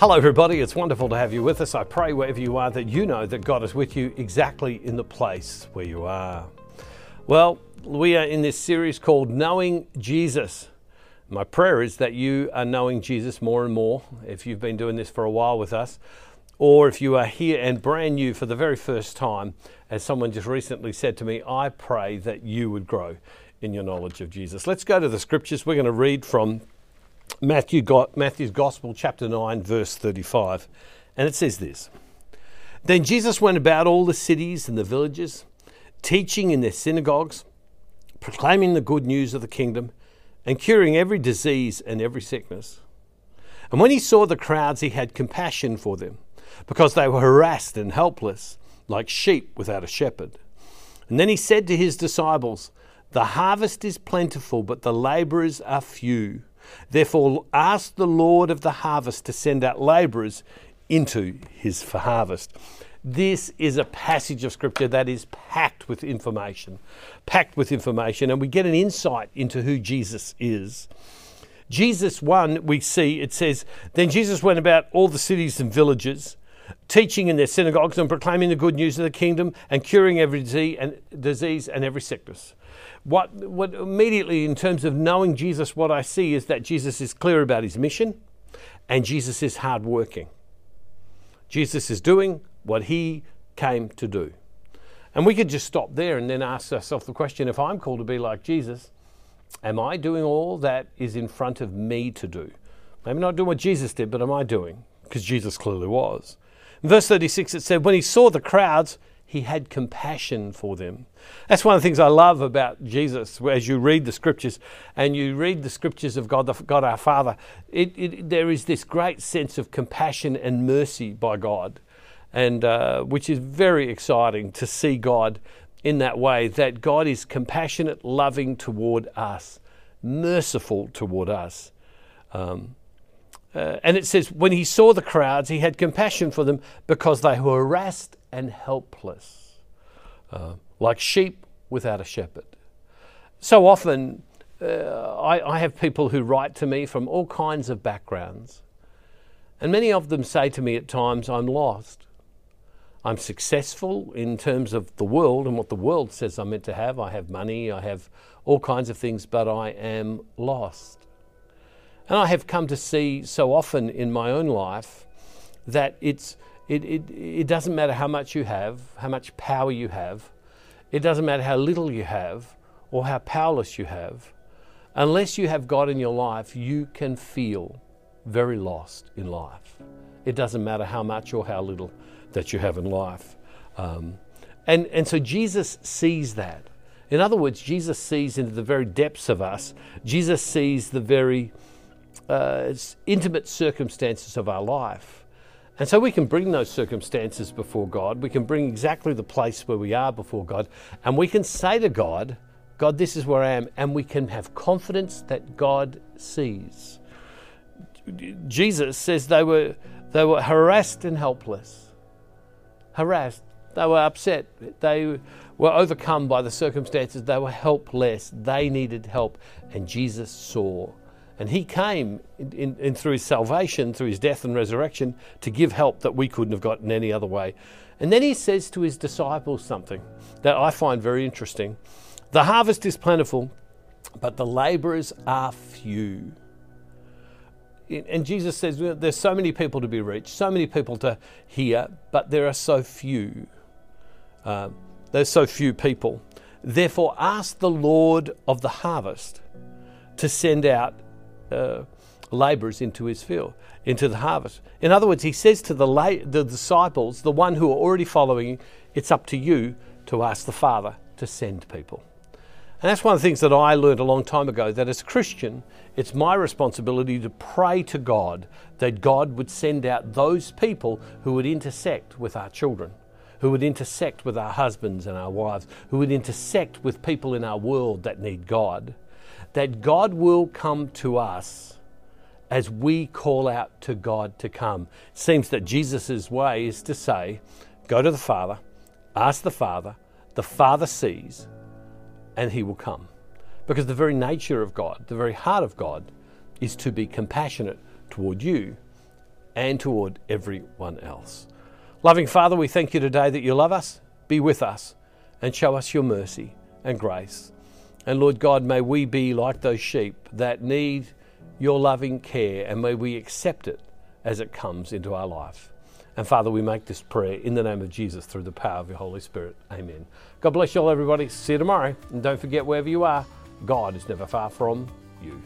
Hello, everybody. It's wonderful to have you with us. I pray wherever you are that you know that God is with you exactly in the place where you are. Well, we are in this series called Knowing Jesus. My prayer is that you are knowing Jesus more and more if you've been doing this for a while with us, or if you are here and brand new for the very first time, as someone just recently said to me, I pray that you would grow in your knowledge of Jesus. Let's go to the scriptures. We're going to read from Matthew, Matthew's Gospel, chapter 9, verse 35. And it says this Then Jesus went about all the cities and the villages, teaching in their synagogues, proclaiming the good news of the kingdom, and curing every disease and every sickness. And when he saw the crowds, he had compassion for them, because they were harassed and helpless, like sheep without a shepherd. And then he said to his disciples, The harvest is plentiful, but the labourers are few. Therefore, ask the Lord of the harvest to send out labourers into his harvest. This is a passage of scripture that is packed with information, packed with information, and we get an insight into who Jesus is. Jesus 1, we see it says, Then Jesus went about all the cities and villages, teaching in their synagogues and proclaiming the good news of the kingdom and curing every disease and every sickness what, what immediately, in terms of knowing Jesus, what I see is that Jesus is clear about his mission and Jesus is hardworking. Jesus is doing what he came to do. And we could just stop there and then ask ourselves the question if I'm called to be like Jesus, am I doing all that is in front of me to do? Maybe not doing what Jesus did, but am I doing? Because Jesus clearly was. Verse 36, it said, When he saw the crowds, he had compassion for them. That's one of the things I love about Jesus. As you read the scriptures and you read the scriptures of God, God our Father, it, it, there is this great sense of compassion and mercy by God, and uh, which is very exciting to see God in that way. That God is compassionate, loving toward us, merciful toward us. Um, uh, and it says, when he saw the crowds, he had compassion for them because they were harassed and helpless, uh, like sheep without a shepherd. So often, uh, I, I have people who write to me from all kinds of backgrounds, and many of them say to me at times, I'm lost. I'm successful in terms of the world and what the world says I'm meant to have. I have money, I have all kinds of things, but I am lost. And I have come to see so often in my own life that it's it, it, it doesn't matter how much you have, how much power you have, it doesn't matter how little you have or how powerless you have. Unless you have God in your life, you can feel very lost in life. It doesn't matter how much or how little that you have in life. Um, and, and so Jesus sees that. In other words, Jesus sees into the very depths of us. Jesus sees the very uh, intimate circumstances of our life. And so we can bring those circumstances before God. We can bring exactly the place where we are before God. And we can say to God, God, this is where I am. And we can have confidence that God sees. Jesus says they were, they were harassed and helpless. Harassed. They were upset. They were overcome by the circumstances. They were helpless. They needed help. And Jesus saw and he came in, in, in, through his salvation, through his death and resurrection, to give help that we couldn't have gotten any other way. And then he says to his disciples something that I find very interesting The harvest is plentiful, but the laborers are few. And Jesus says, There's so many people to be reached, so many people to hear, but there are so few. Uh, there's so few people. Therefore, ask the Lord of the harvest to send out uh, laborers into his field, into the harvest. In other words, he says to the, la- the disciples, the one who are already following, it's up to you to ask the Father to send people. And that's one of the things that I learned a long time ago that as a Christian, it's my responsibility to pray to God that God would send out those people who would intersect with our children, who would intersect with our husbands and our wives, who would intersect with people in our world that need God that God will come to us as we call out to God to come. Seems that Jesus' way is to say, Go to the Father, ask the Father, the Father sees, and He will come. Because the very nature of God, the very heart of God, is to be compassionate toward you and toward everyone else. Loving Father, we thank you today that you love us, be with us, and show us your mercy and grace. And Lord God, may we be like those sheep that need your loving care, and may we accept it as it comes into our life. And Father, we make this prayer in the name of Jesus through the power of your Holy Spirit. Amen. God bless you all, everybody. See you tomorrow. And don't forget, wherever you are, God is never far from you.